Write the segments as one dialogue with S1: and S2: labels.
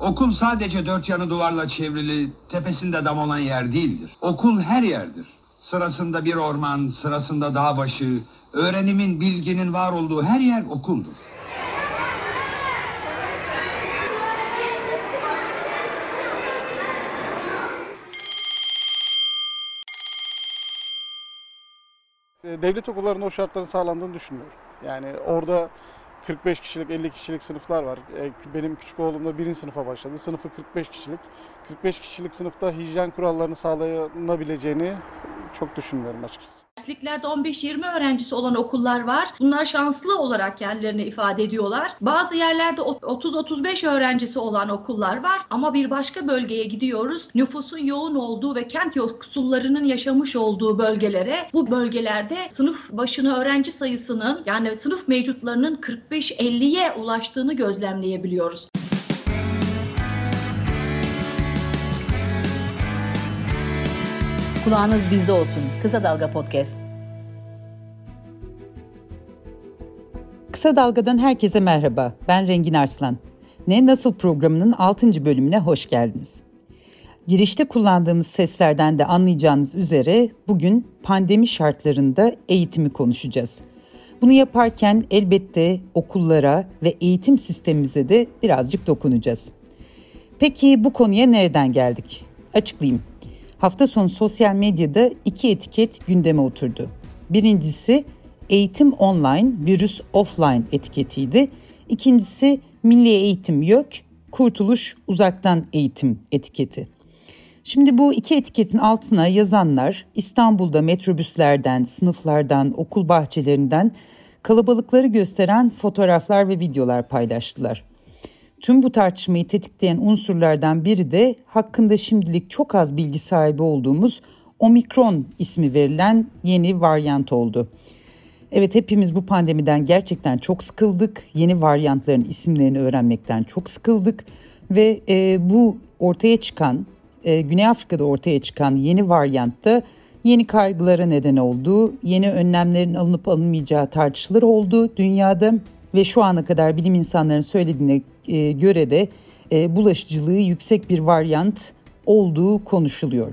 S1: Okul sadece dört yanı duvarla çevrili, tepesinde dam olan yer değildir. Okul her yerdir. Sırasında bir orman, sırasında dağ başı, öğrenimin, bilginin var olduğu her yer okuldur.
S2: Devlet okullarında o şartların sağlandığını düşünmüyorum. Yani orada 45 kişilik, 50 kişilik sınıflar var. E, benim küçük oğlum da birinci sınıfa başladı. Sınıfı 45 kişilik. 45 kişilik sınıfta hijyen kurallarını sağlanabileceğini çok düşünmüyorum açıkçası.
S3: Dersliklerde 15-20 öğrencisi olan okullar var. Bunlar şanslı olarak kendilerini ifade ediyorlar. Bazı yerlerde 30-35 öğrencisi olan okullar var ama bir başka bölgeye gidiyoruz. Nüfusun yoğun olduğu ve kent yoksullarının yaşamış olduğu bölgelere bu bölgelerde sınıf başına öğrenci sayısının yani sınıf mevcutlarının 45-50'ye ulaştığını gözlemleyebiliyoruz.
S4: Kulağınız bizde olsun. Kısa Dalga Podcast.
S5: Kısa Dalga'dan herkese merhaba. Ben Rengin Arslan. Ne Nasıl programının 6. bölümüne hoş geldiniz. Girişte kullandığımız seslerden de anlayacağınız üzere bugün pandemi şartlarında eğitimi konuşacağız. Bunu yaparken elbette okullara ve eğitim sistemimize de birazcık dokunacağız. Peki bu konuya nereden geldik? Açıklayayım. Hafta sonu sosyal medyada iki etiket gündeme oturdu. Birincisi eğitim online, virüs offline etiketiydi. İkincisi milli eğitim yok, kurtuluş uzaktan eğitim etiketi. Şimdi bu iki etiketin altına yazanlar İstanbul'da metrobüslerden, sınıflardan, okul bahçelerinden kalabalıkları gösteren fotoğraflar ve videolar paylaştılar. Tüm bu tartışmayı tetikleyen unsurlardan biri de hakkında şimdilik çok az bilgi sahibi olduğumuz Omikron ismi verilen yeni varyant oldu. Evet hepimiz bu pandemiden gerçekten çok sıkıldık. Yeni varyantların isimlerini öğrenmekten çok sıkıldık ve e, bu ortaya çıkan e, Güney Afrika'da ortaya çıkan yeni varyantta yeni kaygılara neden oldu. Yeni önlemlerin alınıp alınmayacağı tartışılır oldu dünyada ve şu ana kadar bilim insanlarının söylediğine e, göre de e, bulaşıcılığı yüksek bir varyant olduğu konuşuluyor.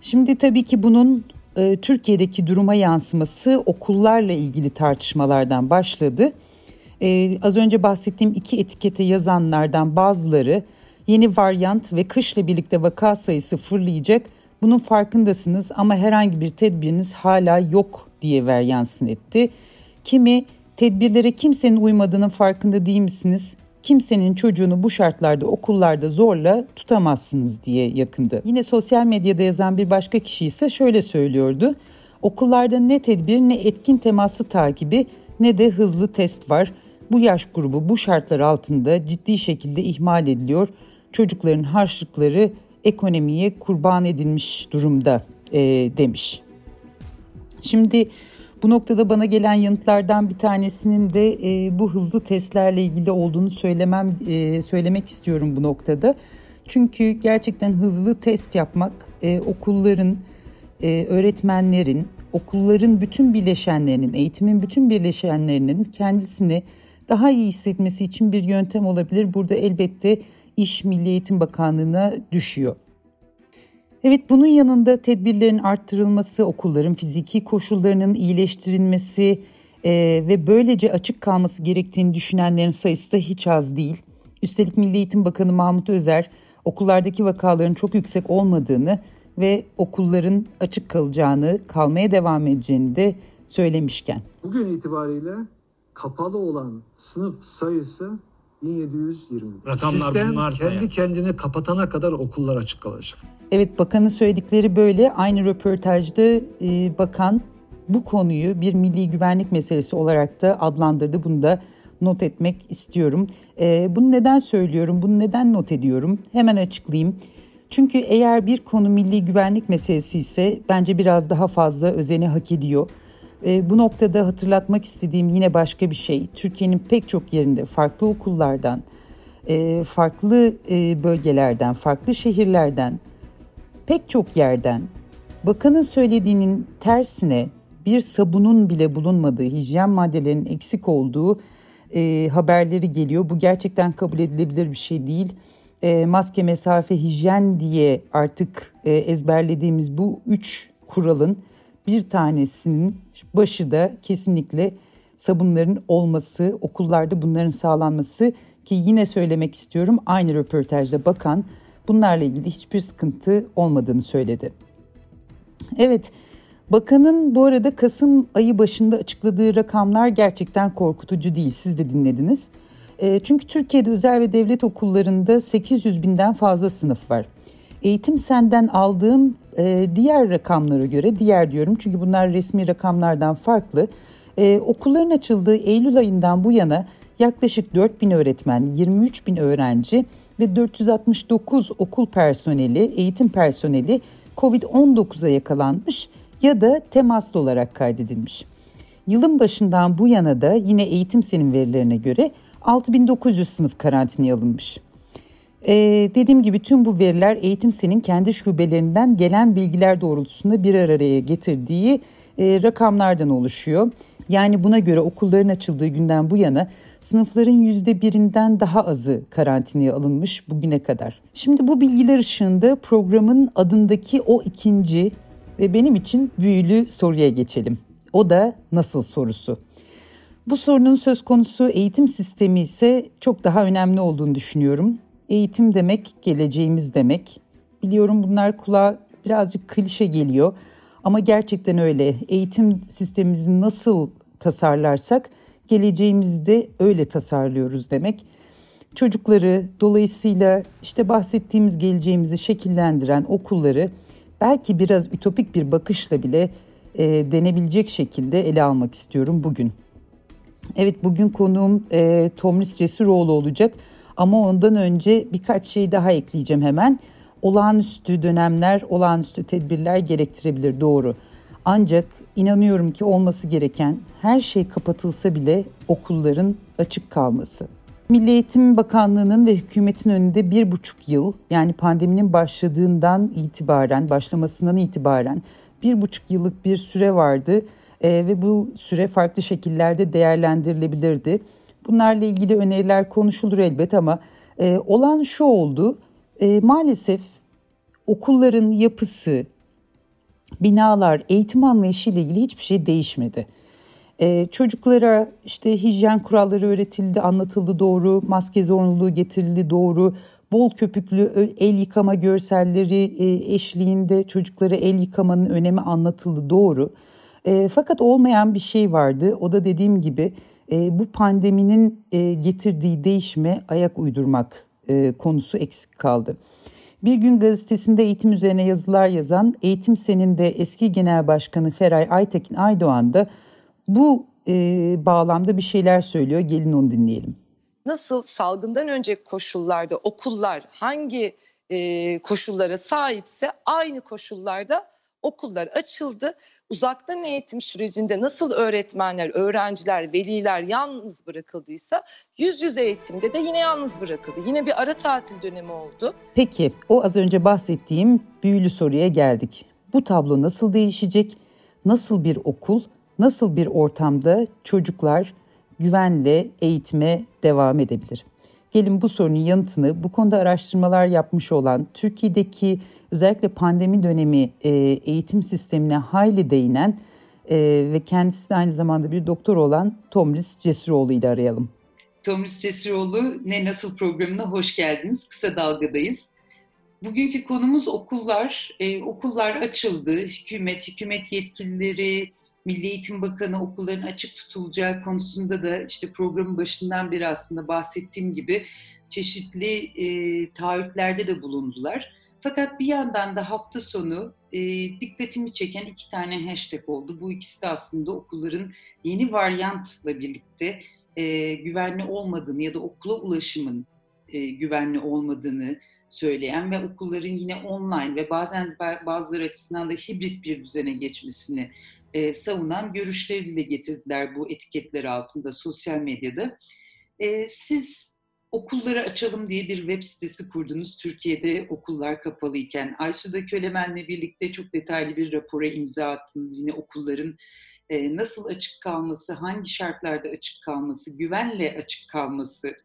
S5: Şimdi tabii ki bunun e, Türkiye'deki duruma yansıması okullarla ilgili tartışmalardan başladı. E, az önce bahsettiğim iki etikete yazanlardan bazıları yeni varyant ve kışla birlikte vaka sayısı fırlayacak. Bunun farkındasınız ama herhangi bir tedbiriniz hala yok diye ver yansın etti. Kimi tedbirlere kimsenin uymadığının farkında değil misiniz? Kimsenin çocuğunu bu şartlarda okullarda zorla tutamazsınız diye yakındı. Yine sosyal medyada yazan bir başka kişi ise şöyle söylüyordu. Okullarda ne tedbir ne etkin teması takibi ne de hızlı test var. Bu yaş grubu bu şartlar altında ciddi şekilde ihmal ediliyor. Çocukların harçlıkları ekonomiye kurban edilmiş durumda e, demiş. Şimdi bu noktada bana gelen yanıtlardan bir tanesinin de e, bu hızlı testlerle ilgili olduğunu söylemem e, söylemek istiyorum bu noktada. Çünkü gerçekten hızlı test yapmak e, okulların, e, öğretmenlerin, okulların bütün bileşenlerinin, eğitimin bütün bileşenlerinin kendisini daha iyi hissetmesi için bir yöntem olabilir. Burada elbette iş Milli Eğitim Bakanlığı'na düşüyor. Evet bunun yanında tedbirlerin arttırılması, okulların fiziki koşullarının iyileştirilmesi e, ve böylece açık kalması gerektiğini düşünenlerin sayısı da hiç az değil. Üstelik Milli Eğitim Bakanı Mahmut Özer okullardaki vakaların çok yüksek olmadığını ve okulların açık kalacağını, kalmaya devam edeceğini de söylemişken.
S6: Bugün itibariyle kapalı olan sınıf sayısı 1720.
S7: Rakamlar
S6: Sistem
S7: bunlarsa
S6: kendi
S7: yani.
S6: kendini kapatana kadar okullar açık kalacak.
S5: Evet bakanın söyledikleri böyle. Aynı röportajda e, bakan bu konuyu bir milli güvenlik meselesi olarak da adlandırdı. Bunu da not etmek istiyorum. E, bunu neden söylüyorum? Bunu neden not ediyorum? Hemen açıklayayım. Çünkü eğer bir konu milli güvenlik meselesi ise bence biraz daha fazla özeni hak ediyor. E, bu noktada hatırlatmak istediğim yine başka bir şey. Türkiye'nin pek çok yerinde farklı okullardan, e, farklı e, bölgelerden, farklı şehirlerden, pek çok yerden bakanın söylediğinin tersine bir sabunun bile bulunmadığı, hijyen maddelerinin eksik olduğu e, haberleri geliyor. Bu gerçekten kabul edilebilir bir şey değil. e, maske, mesafe, hijyen diye artık e, ezberlediğimiz bu üç kuralın bir tanesinin başı da kesinlikle sabunların olması, okullarda bunların sağlanması ki yine söylemek istiyorum aynı röportajda bakan bunlarla ilgili hiçbir sıkıntı olmadığını söyledi. Evet, bakanın bu arada Kasım ayı başında açıkladığı rakamlar gerçekten korkutucu değil. Siz de dinlediniz. E, çünkü Türkiye'de özel ve devlet okullarında 800 binden fazla sınıf var. Eğitim senden aldığım e, diğer rakamlara göre, diğer diyorum çünkü bunlar resmi rakamlardan farklı. E, okulların açıldığı Eylül ayından bu yana yaklaşık 4 bin öğretmen, 23 bin öğrenci ve 469 okul personeli, eğitim personeli COVID-19'a yakalanmış ya da temaslı olarak kaydedilmiş. Yılın başından bu yana da yine eğitim senin verilerine göre 6900 sınıf karantinaya alınmış. Ee, dediğim gibi tüm bu veriler eğitim senin kendi şubelerinden gelen bilgiler doğrultusunda bir araya getirdiği e, rakamlardan oluşuyor. Yani buna göre okulların açıldığı günden bu yana sınıfların yüzde birinden daha azı karantinaya alınmış bugüne kadar. Şimdi bu bilgiler ışığında programın adındaki o ikinci ve benim için büyülü soruya geçelim. O da nasıl sorusu. Bu sorunun söz konusu eğitim sistemi ise çok daha önemli olduğunu düşünüyorum. Eğitim demek geleceğimiz demek. Biliyorum bunlar kulağa birazcık klişe geliyor ama gerçekten öyle. Eğitim sistemimizi nasıl tasarlarsak geleceğimizde öyle tasarlıyoruz demek. Çocukları dolayısıyla işte bahsettiğimiz geleceğimizi şekillendiren okulları belki biraz ütopik bir bakışla bile e, denebilecek şekilde ele almak istiyorum bugün. Evet bugün konuğum e, Tomris Cesuroğlu olacak ama ondan önce birkaç şey daha ekleyeceğim hemen. Olağanüstü dönemler, olağanüstü tedbirler gerektirebilir doğru. Ancak inanıyorum ki olması gereken her şey kapatılsa bile okulların açık kalması. Milli Eğitim Bakanlığı'nın ve hükümetin önünde bir buçuk yıl yani pandeminin başladığından itibaren, başlamasından itibaren bir buçuk yıllık bir süre vardı e, ve bu süre farklı şekillerde değerlendirilebilirdi. Bunlarla ilgili öneriler konuşulur elbet ama e, olan şu oldu. E, maalesef okulların yapısı, binalar, eğitim anlayışı ile ilgili hiçbir şey değişmedi. Ee, çocuklara işte hijyen kuralları öğretildi, anlatıldı doğru, maske zorunluluğu getirildi doğru, bol köpüklü el yıkama görselleri e, eşliğinde çocuklara el yıkamanın önemi anlatıldı doğru. E, fakat olmayan bir şey vardı. O da dediğim gibi e, bu pandeminin e, getirdiği değişime ayak uydurmak e, konusu eksik kaldı. Bir gün gazetesinde eğitim üzerine yazılar yazan Eğitim Sen'inde eski genel başkanı Feray Aytekin Aydoğan da bu e, bağlamda bir şeyler söylüyor. Gelin onu dinleyelim.
S7: Nasıl salgından önce koşullarda okullar hangi e, koşullara sahipse aynı koşullarda okullar açıldı uzaktan eğitim sürecinde nasıl öğretmenler, öğrenciler, veliler yalnız bırakıldıysa yüz yüze eğitimde de yine yalnız bırakıldı. Yine bir ara tatil dönemi oldu.
S5: Peki o az önce bahsettiğim büyülü soruya geldik. Bu tablo nasıl değişecek? Nasıl bir okul, nasıl bir ortamda çocuklar güvenle eğitime devam edebilir? Gelin bu sorunun yanıtını bu konuda araştırmalar yapmış olan Türkiye'deki özellikle pandemi dönemi e, eğitim sistemine hayli değinen e, ve kendisi de aynı zamanda bir doktor olan Tomris Cesuroğlu ile arayalım.
S8: Tomris Cesuroğlu Ne Nasıl programına hoş geldiniz. Kısa Dalga'dayız. Bugünkü konumuz okullar. Ee, okullar açıldı. Hükümet, hükümet yetkilileri, Milli Eğitim Bakanı okulların açık tutulacağı konusunda da işte programın başından beri aslında bahsettiğim gibi çeşitli e, taahhütlerde de bulundular. Fakat bir yandan da hafta sonu e, dikkatimi çeken iki tane hashtag oldu. Bu ikisi de aslında okulların yeni varyantla birlikte e, güvenli olmadığını ya da okula ulaşımın e, güvenli olmadığını söyleyen ve okulların yine online ve bazen bazıları açısından da hibrit bir düzene geçmesini e, savunan görüşleri dile getirdiler bu etiketler altında sosyal medyada. E, siz okulları açalım diye bir web sitesi kurdunuz Türkiye'de okullar kapalıyken. Aysu'da Kölemen'le birlikte çok detaylı bir rapora imza attınız. Yine okulların e, nasıl açık kalması, hangi şartlarda açık kalması, güvenle açık kalması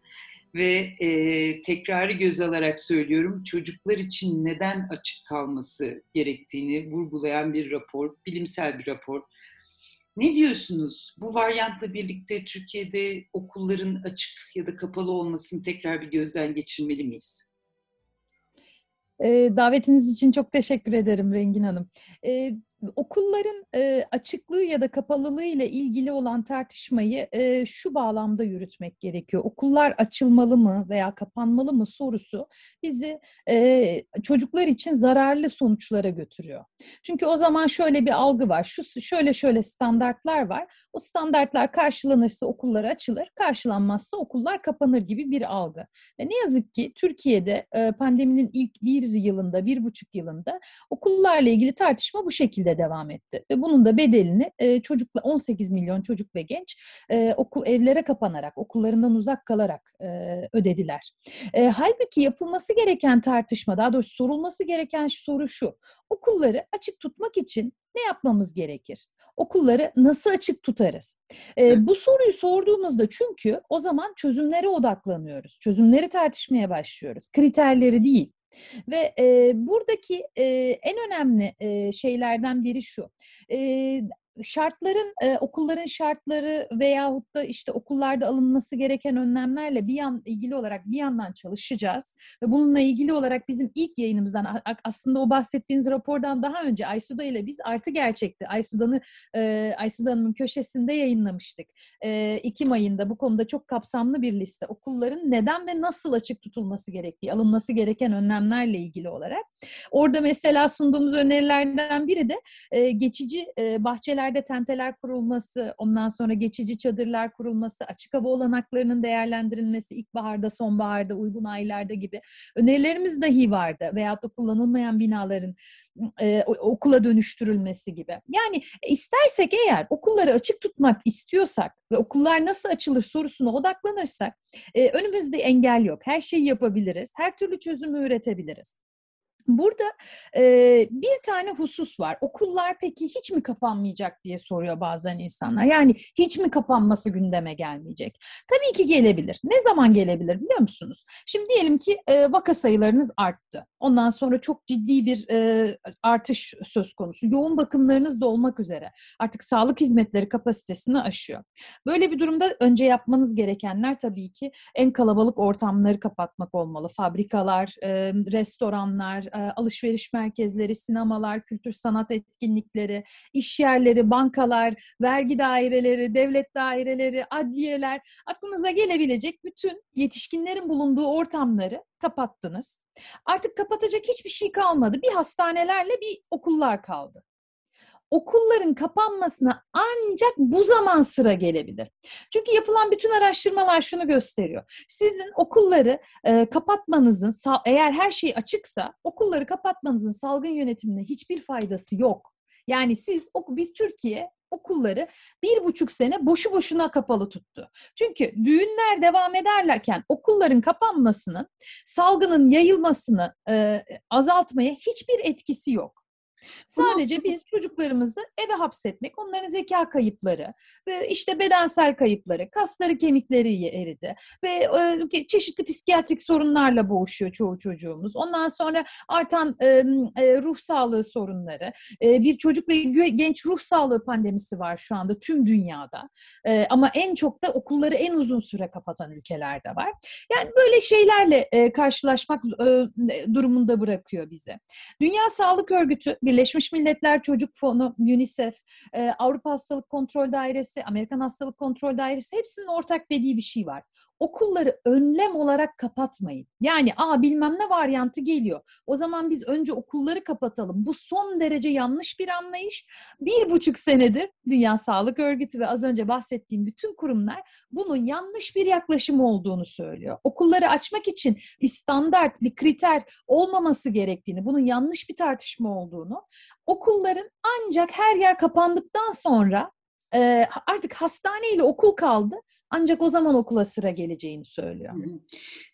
S8: ve e, tekrarı göz alarak söylüyorum çocuklar için neden açık kalması gerektiğini vurgulayan bir rapor, bilimsel bir rapor. Ne diyorsunuz? Bu varyantla birlikte Türkiye'de okulların açık ya da kapalı olmasını tekrar bir gözden geçirmeli miyiz?
S9: davetiniz için çok teşekkür ederim Rengin Hanım okulların e, açıklığı ya da kapalılığı ile ilgili olan tartışmayı e, şu bağlamda yürütmek gerekiyor. Okullar açılmalı mı veya kapanmalı mı sorusu bizi e, çocuklar için zararlı sonuçlara götürüyor. Çünkü o zaman şöyle bir algı var. Şu şöyle şöyle standartlar var. O standartlar karşılanırsa okullar açılır, karşılanmazsa okullar kapanır gibi bir algı. Ve ne yazık ki Türkiye'de e, pandeminin ilk bir yılında, bir buçuk yılında okullarla ilgili tartışma bu şekilde şekilde devam etti. Ve bunun da bedelini e, çocukla 18 milyon çocuk ve genç e, okul evlere kapanarak, okullarından uzak kalarak e, ödediler. E, halbuki yapılması gereken tartışma, daha doğrusu sorulması gereken soru şu. Okulları açık tutmak için ne yapmamız gerekir? Okulları nasıl açık tutarız? E, bu soruyu sorduğumuzda çünkü o zaman çözümlere odaklanıyoruz. Çözümleri tartışmaya başlıyoruz. Kriterleri değil. Ve e, buradaki e, en önemli e, şeylerden biri şu. E, şartların, e, okulların şartları veyahut da işte okullarda alınması gereken önlemlerle bir yan ilgili olarak bir yandan çalışacağız. Ve bununla ilgili olarak bizim ilk yayınımızdan aslında o bahsettiğiniz rapordan daha önce Aysuda ile biz artı gerçekti. Aysuda'nı e, Aysuda'nın köşesinde yayınlamıştık. E, Ekim ayında bu konuda çok kapsamlı bir liste. Okulların neden ve nasıl açık tutulması gerektiği, alınması gereken önlemlerle ilgili olarak. Orada mesela sunduğumuz önerilerden biri de e, geçici e, bahçeler yerlerde tenteler kurulması, ondan sonra geçici çadırlar kurulması, açık hava olanaklarının değerlendirilmesi ilkbaharda, sonbaharda, uygun aylarda gibi önerilerimiz dahi vardı. Veyahut da kullanılmayan binaların e, okula dönüştürülmesi gibi. Yani istersek eğer okulları açık tutmak istiyorsak ve okullar nasıl açılır sorusuna odaklanırsak e, önümüzde engel yok. Her şeyi yapabiliriz. Her türlü çözümü üretebiliriz. Burada e, bir tane husus var. Okullar peki hiç mi kapanmayacak diye soruyor bazen insanlar. Yani hiç mi kapanması gündeme gelmeyecek? Tabii ki gelebilir. Ne zaman gelebilir biliyor musunuz? Şimdi diyelim ki e, vaka sayılarınız arttı. Ondan sonra çok ciddi bir e, artış söz konusu. Yoğun bakımlarınız da olmak üzere. Artık sağlık hizmetleri kapasitesini aşıyor. Böyle bir durumda önce yapmanız gerekenler tabii ki en kalabalık ortamları kapatmak olmalı. Fabrikalar, e, restoranlar, e, alışveriş merkezleri, sinemalar, kültür sanat etkinlikleri, iş yerleri, bankalar, vergi daireleri, devlet daireleri, adliyeler, aklınıza gelebilecek bütün yetişkinlerin bulunduğu ortamları kapattınız. Artık kapatacak hiçbir şey kalmadı. Bir hastanelerle bir okullar kaldı okulların kapanmasına ancak bu zaman sıra gelebilir. Çünkü yapılan bütün araştırmalar şunu gösteriyor. Sizin okulları e, kapatmanızın, eğer her şey açıksa, okulları kapatmanızın salgın yönetimine hiçbir faydası yok. Yani siz, biz Türkiye okulları bir buçuk sene boşu boşuna kapalı tuttu. Çünkü düğünler devam ederlerken okulların kapanmasının salgının yayılmasını e, azaltmaya hiçbir etkisi yok. Sadece biz çocuklarımızı eve hapsetmek, onların zeka kayıpları, ve işte bedensel kayıpları, kasları kemikleri eridi ve e, çeşitli psikiyatrik sorunlarla boğuşuyor çoğu çocuğumuz. Ondan sonra artan e, ruh sağlığı sorunları, e, bir çocuk ve genç ruh sağlığı pandemisi var şu anda tüm dünyada. Ama en çok da okulları en uzun süre kapatan ülkelerde var. Yani böyle şeylerle karşılaşmak durumunda bırakıyor bizi. Dünya Sağlık Örgütü Birleşmiş Milletler Çocuk Fonu, UNICEF, e, Avrupa Hastalık Kontrol Dairesi, Amerikan Hastalık Kontrol Dairesi hepsinin ortak dediği bir şey var okulları önlem olarak kapatmayın. Yani a bilmem ne varyantı geliyor. O zaman biz önce okulları kapatalım. Bu son derece yanlış bir anlayış. Bir buçuk senedir Dünya Sağlık Örgütü ve az önce bahsettiğim bütün kurumlar bunun yanlış bir yaklaşım olduğunu söylüyor. Okulları açmak için bir standart, bir kriter olmaması gerektiğini, bunun yanlış bir tartışma olduğunu, okulların ancak her yer kapandıktan sonra e, artık hastane ile okul kaldı. Ancak o zaman okula sıra geleceğini söylüyor.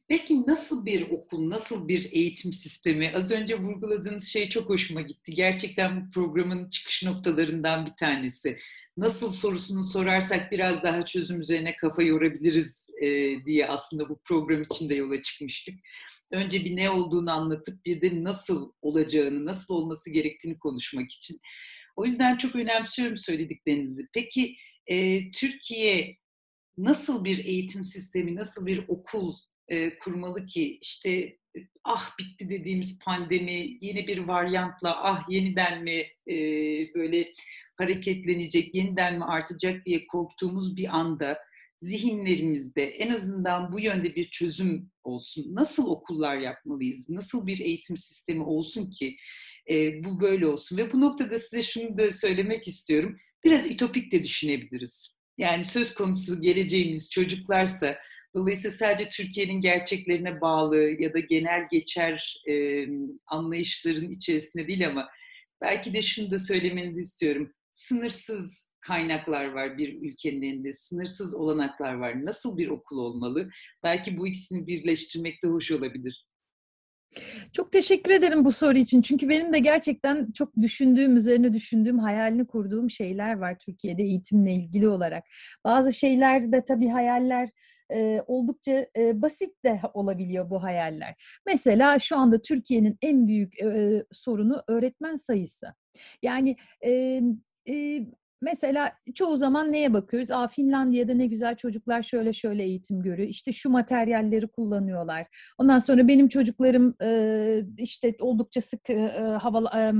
S5: Peki nasıl bir okul, nasıl bir eğitim sistemi? Az önce vurguladığınız şey çok hoşuma gitti. Gerçekten bu programın çıkış noktalarından bir tanesi. Nasıl sorusunu sorarsak biraz daha çözüm üzerine kafa yorabiliriz e, diye aslında bu program için de yola çıkmıştık. Önce bir ne olduğunu anlatıp bir de nasıl olacağını, nasıl olması gerektiğini konuşmak için. O yüzden çok önemsiyorum söylediklerinizi. Peki e, Türkiye nasıl bir eğitim sistemi, nasıl bir okul e, kurmalı ki işte ah bitti dediğimiz pandemi yeni bir varyantla ah yeniden mi e, böyle hareketlenecek, yeniden mi artacak diye korktuğumuz bir anda zihinlerimizde en azından bu yönde bir çözüm olsun. Nasıl okullar yapmalıyız? Nasıl bir eğitim sistemi olsun ki e, bu böyle olsun? Ve bu noktada size şunu da söylemek istiyorum. Biraz ütopik de düşünebiliriz. Yani söz konusu geleceğimiz çocuklarsa Dolayısıyla sadece Türkiye'nin gerçeklerine bağlı ya da genel geçer e, anlayışların içerisinde değil ama belki de şunu da söylemenizi istiyorum. Sınırsız kaynaklar var bir ülkenin elinde, sınırsız olanaklar var. Nasıl bir okul olmalı? Belki bu ikisini birleştirmek de hoş olabilir.
S9: Çok teşekkür ederim bu soru için. Çünkü benim de gerçekten çok düşündüğüm, üzerine düşündüğüm, hayalini kurduğum şeyler var Türkiye'de eğitimle ilgili olarak. Bazı şeyler de tabii hayaller e, oldukça e, basit de olabiliyor bu hayaller. Mesela şu anda Türkiye'nin en büyük e, sorunu öğretmen sayısı. Yani e, e, Mesela çoğu zaman neye bakıyoruz? Aa Finlandiya'da ne güzel çocuklar şöyle şöyle eğitim görüyor. İşte şu materyalleri kullanıyorlar. Ondan sonra benim çocuklarım işte oldukça sık e, hava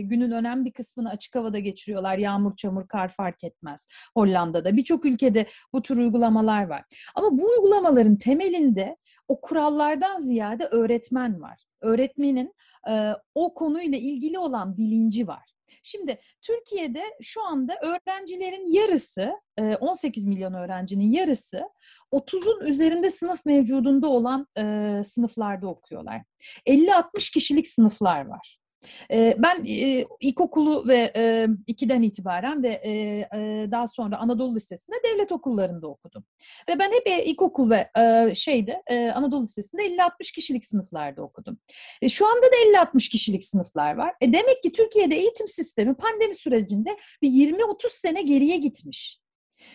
S9: günün önemli bir kısmını açık havada geçiriyorlar. Yağmur, çamur, kar fark etmez. Hollanda'da birçok ülkede bu tür uygulamalar var. Ama bu uygulamaların temelinde o kurallardan ziyade öğretmen var. Öğretmenin o konuyla ilgili olan bilinci var. Şimdi Türkiye'de şu anda öğrencilerin yarısı, 18 milyon öğrencinin yarısı 30'un üzerinde sınıf mevcudunda olan sınıflarda okuyorlar. 50-60 kişilik sınıflar var. Ben ilkokulu ve ikiden itibaren ve daha sonra Anadolu Lisesi'nde devlet okullarında okudum. Ve ben hep ilkokul ve şeyde Anadolu Lisesi'nde 50-60 kişilik sınıflarda okudum. Şu anda da 50-60 kişilik sınıflar var. E demek ki Türkiye'de eğitim sistemi pandemi sürecinde bir 20-30 sene geriye gitmiş.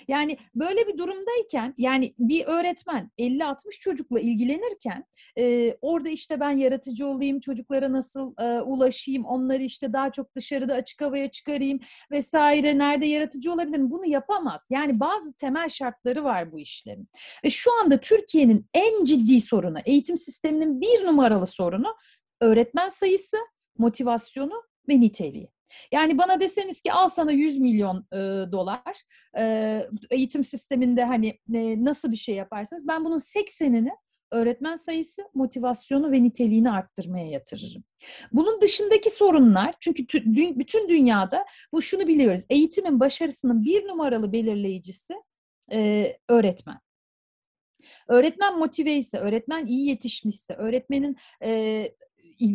S9: Yani böyle bir durumdayken yani bir öğretmen 50-60 çocukla ilgilenirken e, orada işte ben yaratıcı olayım, çocuklara nasıl e, ulaşayım, onları işte daha çok dışarıda açık havaya çıkarayım vesaire nerede yaratıcı olabilirim bunu yapamaz. Yani bazı temel şartları var bu işlerin. Ve şu anda Türkiye'nin en ciddi sorunu, eğitim sisteminin bir numaralı sorunu öğretmen sayısı, motivasyonu ve niteliği. Yani bana deseniz ki al sana 100 milyon e, dolar e, eğitim sisteminde hani e, nasıl bir şey yaparsınız? Ben bunun 80'ini öğretmen sayısı, motivasyonu ve niteliğini arttırmaya yatırırım. Bunun dışındaki sorunlar, çünkü bütün dünyada bu şunu biliyoruz, eğitimin başarısının bir numaralı belirleyicisi e, öğretmen. Öğretmen motive ise, öğretmen iyi yetişmişse, öğretmenin e,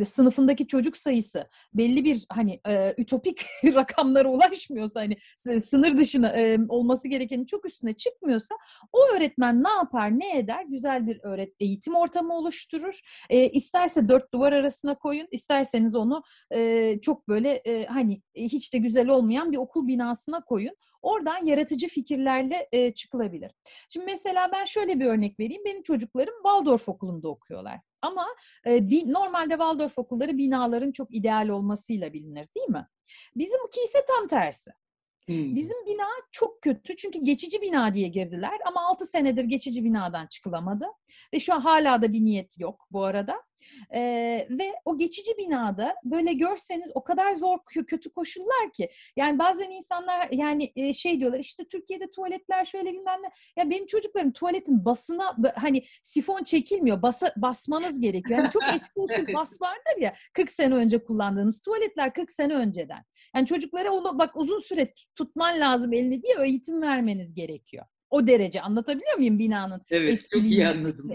S9: sınıfındaki çocuk sayısı belli bir hani e, ütopik rakamlara ulaşmıyorsa hani sınır dışına e, olması gerekenin çok üstüne çıkmıyorsa o öğretmen ne yapar ne eder güzel bir öğret eğitim ortamı oluşturur e, isterse dört duvar arasına koyun isterseniz onu e, çok böyle e, hani hiç de güzel olmayan bir okul binasına koyun oradan yaratıcı fikirlerle e, çıkılabilir. Şimdi mesela ben şöyle bir örnek vereyim benim çocuklarım Waldorf okulunda okuyorlar. Ama e, bir, normalde Waldorf okulları binaların çok ideal olmasıyla bilinir değil mi? Bizimki ise tam tersi. Bizim bina çok kötü çünkü geçici bina diye girdiler ama 6 senedir geçici binadan çıkılamadı ve şu an hala da bir niyet yok bu arada. Ee, ve o geçici binada böyle görseniz o kadar zor kötü koşullar ki yani bazen insanlar yani e, şey diyorlar işte Türkiye'de tuvaletler şöyle bilmem ne ya benim çocuklarım tuvaletin basına hani sifon çekilmiyor basa, basmanız gerekiyor. Yani çok eski usul bas vardır ya 40 sene önce kullandığımız tuvaletler 40 sene önceden. Yani çocuklara onu bak uzun süre tutman lazım elini diye eğitim vermeniz gerekiyor. O derece anlatabiliyor muyum binanın?
S5: Evet çok iyi anladım.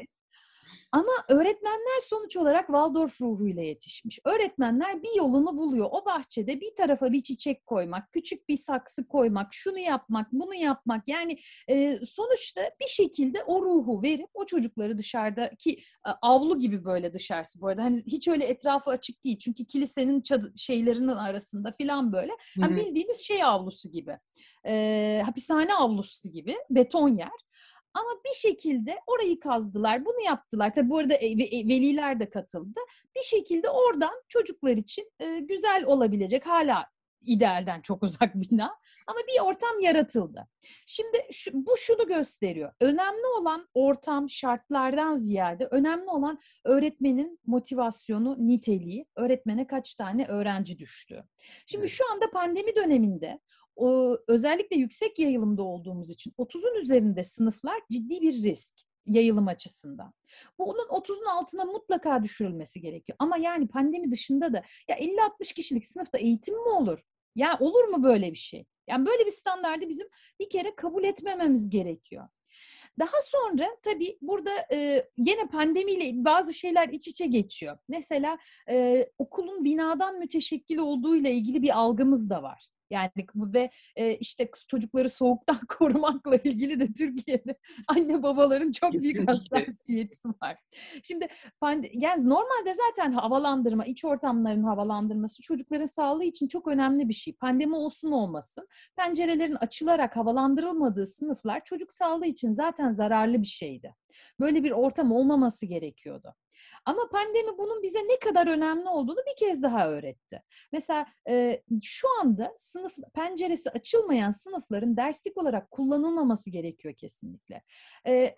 S9: Ama öğretmenler sonuç olarak Waldorf ruhuyla yetişmiş. Öğretmenler bir yolunu buluyor. O bahçede bir tarafa bir çiçek koymak, küçük bir saksı koymak, şunu yapmak, bunu yapmak. Yani e, sonuçta bir şekilde o ruhu verip o çocukları dışarıda ki e, avlu gibi böyle dışarısı bu arada. Hani hiç öyle etrafı açık değil. Çünkü kilisenin çadı, şeylerinin arasında falan böyle. Hani bildiğiniz şey avlusu gibi. E, hapishane avlusu gibi beton yer. Ama bir şekilde orayı kazdılar, bunu yaptılar. Tabi bu arada e, e, veliler de katıldı. Bir şekilde oradan çocuklar için e, güzel olabilecek, hala idealden çok uzak bina ama bir ortam yaratıldı. Şimdi şu, bu şunu gösteriyor. Önemli olan ortam şartlardan ziyade önemli olan öğretmenin motivasyonu, niteliği, öğretmene kaç tane öğrenci düştü. Şimdi şu anda pandemi döneminde o, özellikle yüksek yayılımda olduğumuz için 30'un üzerinde sınıflar ciddi bir risk yayılım açısından. Bu onun 30'un altına mutlaka düşürülmesi gerekiyor. Ama yani pandemi dışında da ya 50-60 kişilik sınıfta eğitim mi olur? Ya olur mu böyle bir şey? Yani böyle bir standardı bizim bir kere kabul etmememiz gerekiyor. Daha sonra tabii burada e, yine pandemiyle bazı şeyler iç içe geçiyor. Mesela e, okulun binadan müteşekkil olduğu ile ilgili bir algımız da var. Yani ve e, işte çocukları soğuktan korumakla ilgili de Türkiye'de anne babaların çok büyük hassasiyeti var. Şimdi yani normalde zaten havalandırma, iç ortamların havalandırması çocukların sağlığı için çok önemli bir şey. Pandemi olsun olmasın. Pencerelerin açılarak havalandırılmadığı sınıflar çocuk sağlığı için zaten zararlı bir şeydi. Böyle bir ortam olmaması gerekiyordu. Ama pandemi bunun bize ne kadar önemli olduğunu bir kez daha öğretti. Mesela e, şu anda sınıf penceresi açılmayan sınıfların derslik olarak kullanılmaması gerekiyor kesinlikle. E,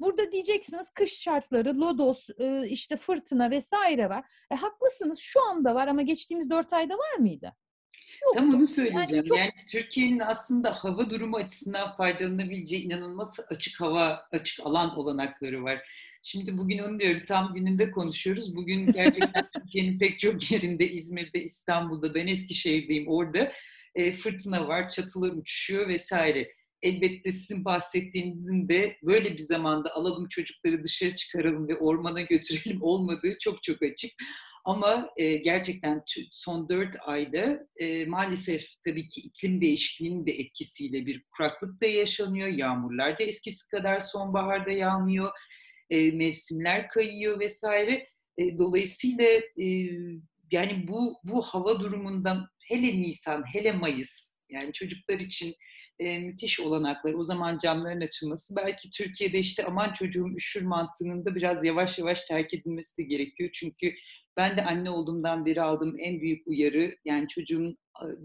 S9: burada diyeceksiniz kış şartları, lodos, e, işte fırtına vesaire var. E, haklısınız şu anda var ama geçtiğimiz dört ayda var mıydı?
S5: Yoktu. Tam onu söyleyeceğim. Yani, çok... yani Türkiye'nin aslında hava durumu açısından faydalanabileceği inanılmaz açık hava, açık alan olanakları var. Şimdi bugün onu diyorum tam gününde konuşuyoruz. Bugün gerçekten Türkiye'nin pek çok yerinde İzmir'de, İstanbul'da, ben Eskişehir'deyim orada e, fırtına var, çatılar uçuşuyor vesaire. Elbette sizin bahsettiğinizin de böyle bir zamanda alalım çocukları dışarı çıkaralım ve ormana götürelim olmadığı çok çok açık. Ama e, gerçekten son dört ayda e, maalesef tabii ki iklim değişikliğinin de etkisiyle bir kuraklık da yaşanıyor. Yağmurlar da eskisi kadar sonbaharda yağmıyor e, mevsimler kayıyor vesaire. E, dolayısıyla e, yani bu bu hava durumundan hele Nisan, hele Mayıs yani çocuklar için e, müthiş olanaklar. O zaman camların açılması belki Türkiye'de işte aman çocuğum üşür mantığının da biraz yavaş yavaş terk edilmesi de gerekiyor. Çünkü ben de anne olduğumdan beri aldığım en büyük uyarı yani çocuğun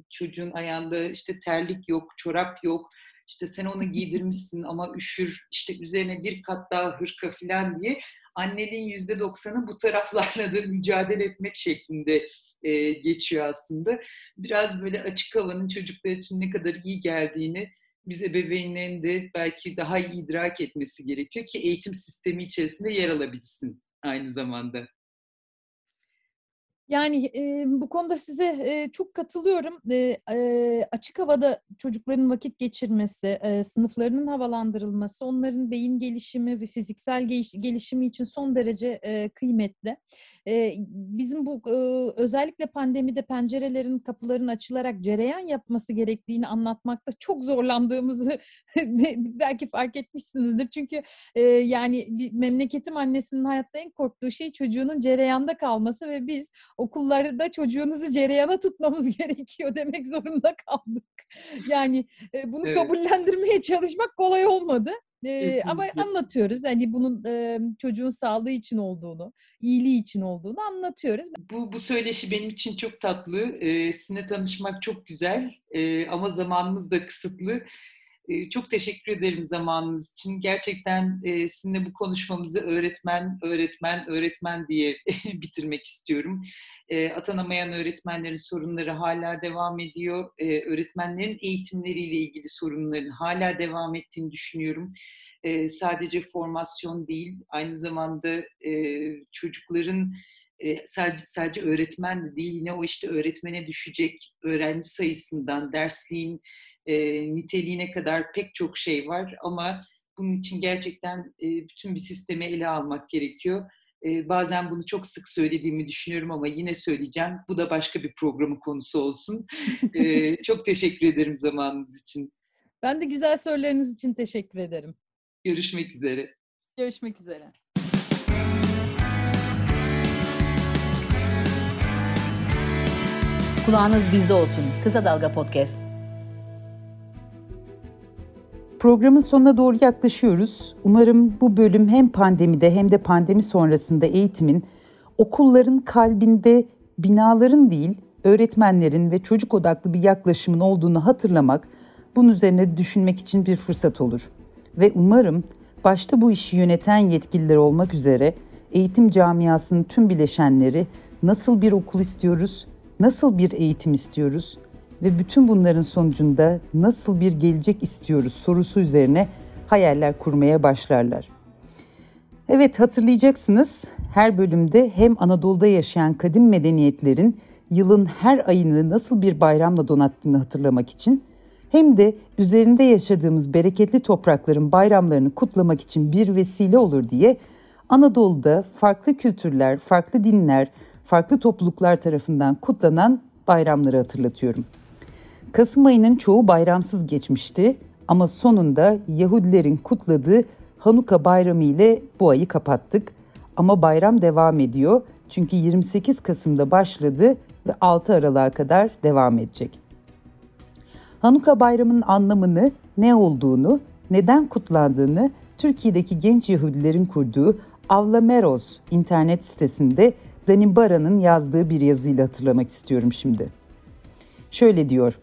S5: çocuğun ayağında işte terlik yok, çorap yok işte sen onu giydirmişsin ama üşür, işte üzerine bir kat daha hırka falan diye anneliğin yüzde doksanı bu taraflarla da mücadele etmek şeklinde e, geçiyor aslında. Biraz böyle açık havanın çocuklar için ne kadar iyi geldiğini biz ebeveynlerin de belki daha iyi idrak etmesi gerekiyor ki eğitim sistemi içerisinde yer alabilsin aynı zamanda.
S9: Yani e, bu konuda size e, çok katılıyorum. E, e, açık havada çocukların vakit geçirmesi, e, sınıflarının havalandırılması, onların beyin gelişimi ve fiziksel geliş, gelişimi için son derece e, kıymetli. E, bizim bu e, özellikle pandemide pencerelerin, kapıların açılarak cereyan yapması gerektiğini anlatmakta çok zorlandığımızı belki fark etmişsinizdir. Çünkü e, yani memleketim annesinin hayatta en korktuğu şey çocuğunun cereyanda kalması ve biz okullarda çocuğunuzu cereyana tutmamız gerekiyor demek zorunda kaldık. Yani e, bunu evet. kabullendirmeye çalışmak kolay olmadı. Ee, ama anlatıyoruz. Hani bunun e, çocuğun sağlığı için olduğunu, iyiliği için olduğunu anlatıyoruz.
S5: Bu, bu söyleşi benim için çok tatlı. Ee, sizinle tanışmak çok güzel. Ee, ama zamanımız da kısıtlı. Çok teşekkür ederim zamanınız için. Gerçekten sizinle bu konuşmamızı öğretmen, öğretmen, öğretmen diye bitirmek istiyorum. Atanamayan öğretmenlerin sorunları hala devam ediyor. Öğretmenlerin eğitimleriyle ilgili sorunların hala devam ettiğini düşünüyorum. Sadece formasyon değil, aynı zamanda çocukların e, sadece sadece öğretmen de değil, yine o işte öğretmene düşecek öğrenci sayısından, dersliğin e, niteliğine kadar pek çok şey var ama
S8: Bunun için gerçekten e, bütün bir sistemi ele almak gerekiyor. E, bazen bunu çok sık söylediğimi düşünüyorum ama yine söyleyeceğim. Bu da başka bir programın konusu olsun. e, çok teşekkür ederim zamanınız için.
S9: Ben de güzel sorularınız için teşekkür ederim.
S8: Görüşmek üzere.
S9: Görüşmek üzere.
S4: Kulağınız bizde olsun. Kısa Dalga Podcast.
S5: Programın sonuna doğru yaklaşıyoruz. Umarım bu bölüm hem pandemide hem de pandemi sonrasında eğitimin okulların kalbinde binaların değil, öğretmenlerin ve çocuk odaklı bir yaklaşımın olduğunu hatırlamak, bunun üzerine düşünmek için bir fırsat olur. Ve umarım başta bu işi yöneten yetkililer olmak üzere eğitim camiasının tüm bileşenleri nasıl bir okul istiyoruz, nasıl bir eğitim istiyoruz ve bütün bunların sonucunda nasıl bir gelecek istiyoruz sorusu üzerine hayaller kurmaya başlarlar. Evet hatırlayacaksınız her bölümde hem Anadolu'da yaşayan kadim medeniyetlerin yılın her ayını nasıl bir bayramla donattığını hatırlamak için hem de üzerinde yaşadığımız bereketli toprakların bayramlarını kutlamak için bir vesile olur diye Anadolu'da farklı kültürler, farklı dinler, farklı topluluklar tarafından kutlanan bayramları hatırlatıyorum. Kasım ayının çoğu bayramsız geçmişti ama sonunda Yahudilerin kutladığı Hanuka bayramı ile bu ayı kapattık. Ama bayram devam ediyor çünkü 28 Kasım'da başladı ve 6 Aralık'a kadar devam edecek. Hanuka bayramının anlamını, ne olduğunu, neden kutlandığını Türkiye'deki genç Yahudilerin kurduğu Avlameros internet sitesinde Dani Bara'nın yazdığı bir yazıyla hatırlamak istiyorum şimdi. Şöyle diyor.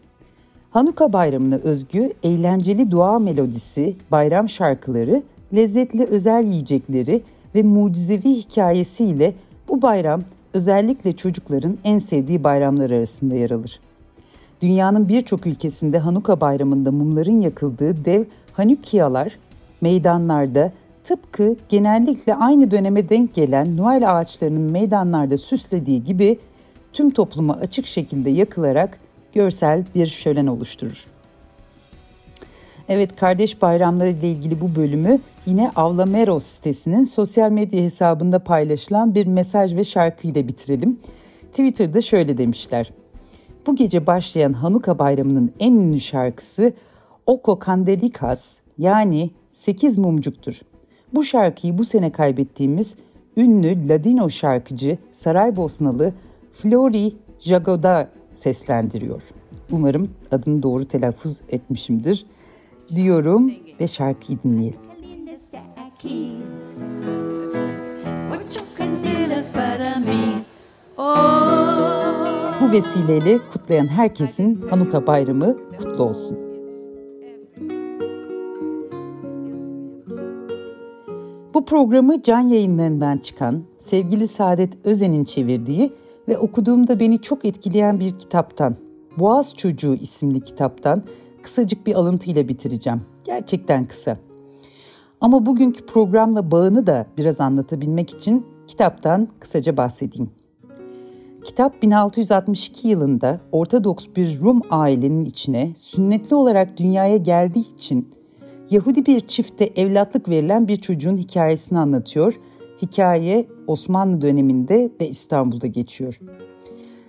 S5: Hanuka bayramına özgü eğlenceli dua melodisi, bayram şarkıları, lezzetli özel yiyecekleri ve mucizevi hikayesiyle bu bayram özellikle çocukların en sevdiği bayramlar arasında yer alır. Dünyanın birçok ülkesinde Hanuka bayramında mumların yakıldığı dev Hanukiyalar meydanlarda tıpkı genellikle aynı döneme denk gelen Noel ağaçlarının meydanlarda süslediği gibi tüm topluma açık şekilde yakılarak görsel bir şölen oluşturur. Evet kardeş bayramları ile ilgili bu bölümü yine Avlameros sitesinin sosyal medya hesabında paylaşılan bir mesaj ve şarkı ile bitirelim. Twitter'da şöyle demişler. Bu gece başlayan Hanuka bayramının en ünlü şarkısı Oko Kandelikas yani 8 mumcuktur. Bu şarkıyı bu sene kaybettiğimiz ünlü Ladino şarkıcı Saraybosnalı Flori Jagoda seslendiriyor. Umarım adını doğru telaffuz etmişimdir diyorum ve şarkıyı dinleyelim. Bu vesileyle kutlayan herkesin Hanuka bayramı kutlu olsun. Bu programı can yayınlarından çıkan sevgili Saadet Özen'in çevirdiği ve okuduğumda beni çok etkileyen bir kitaptan, Boğaz Çocuğu isimli kitaptan kısacık bir alıntıyla bitireceğim. Gerçekten kısa. Ama bugünkü programla bağını da biraz anlatabilmek için kitaptan kısaca bahsedeyim. Kitap 1662 yılında Ortodoks bir Rum ailenin içine sünnetli olarak dünyaya geldiği için Yahudi bir çifte evlatlık verilen bir çocuğun hikayesini anlatıyor. Hikaye Osmanlı döneminde ve İstanbul'da geçiyor.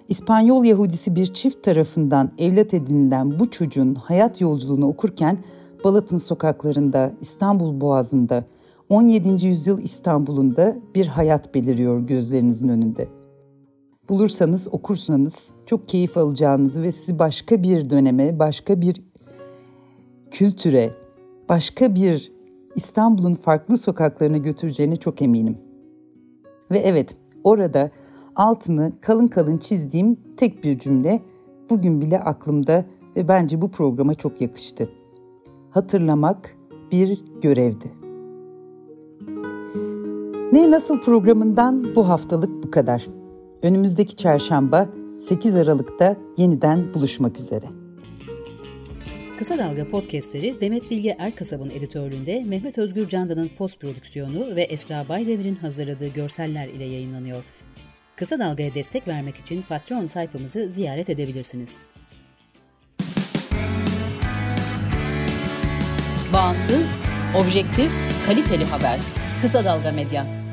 S5: İspanyol Yahudisi bir çift tarafından evlat edinilen bu çocuğun hayat yolculuğunu okurken Balat'ın sokaklarında, İstanbul Boğazı'nda, 17. yüzyıl İstanbul'unda bir hayat beliriyor gözlerinizin önünde. Bulursanız, okursanız çok keyif alacağınızı ve sizi başka bir döneme, başka bir kültüre, başka bir İstanbul'un farklı sokaklarına götüreceğine çok eminim. Ve evet, orada altını kalın kalın çizdiğim tek bir cümle bugün bile aklımda ve bence bu programa çok yakıştı. Hatırlamak bir görevdi. Ne Nasıl programından bu haftalık bu kadar. Önümüzdeki çarşamba 8 Aralık'ta yeniden buluşmak üzere.
S4: Kısa Dalga podcastleri Demet Bilge Erkasab'ın editörlüğünde Mehmet Özgür Candan'ın post prodüksiyonu ve Esra Baydemir'in hazırladığı görseller ile yayınlanıyor. Kısa Dalga'ya destek vermek için Patreon sayfamızı ziyaret edebilirsiniz. Bağımsız, Objektif, kaliteli haber. Kısa Dalga Medya.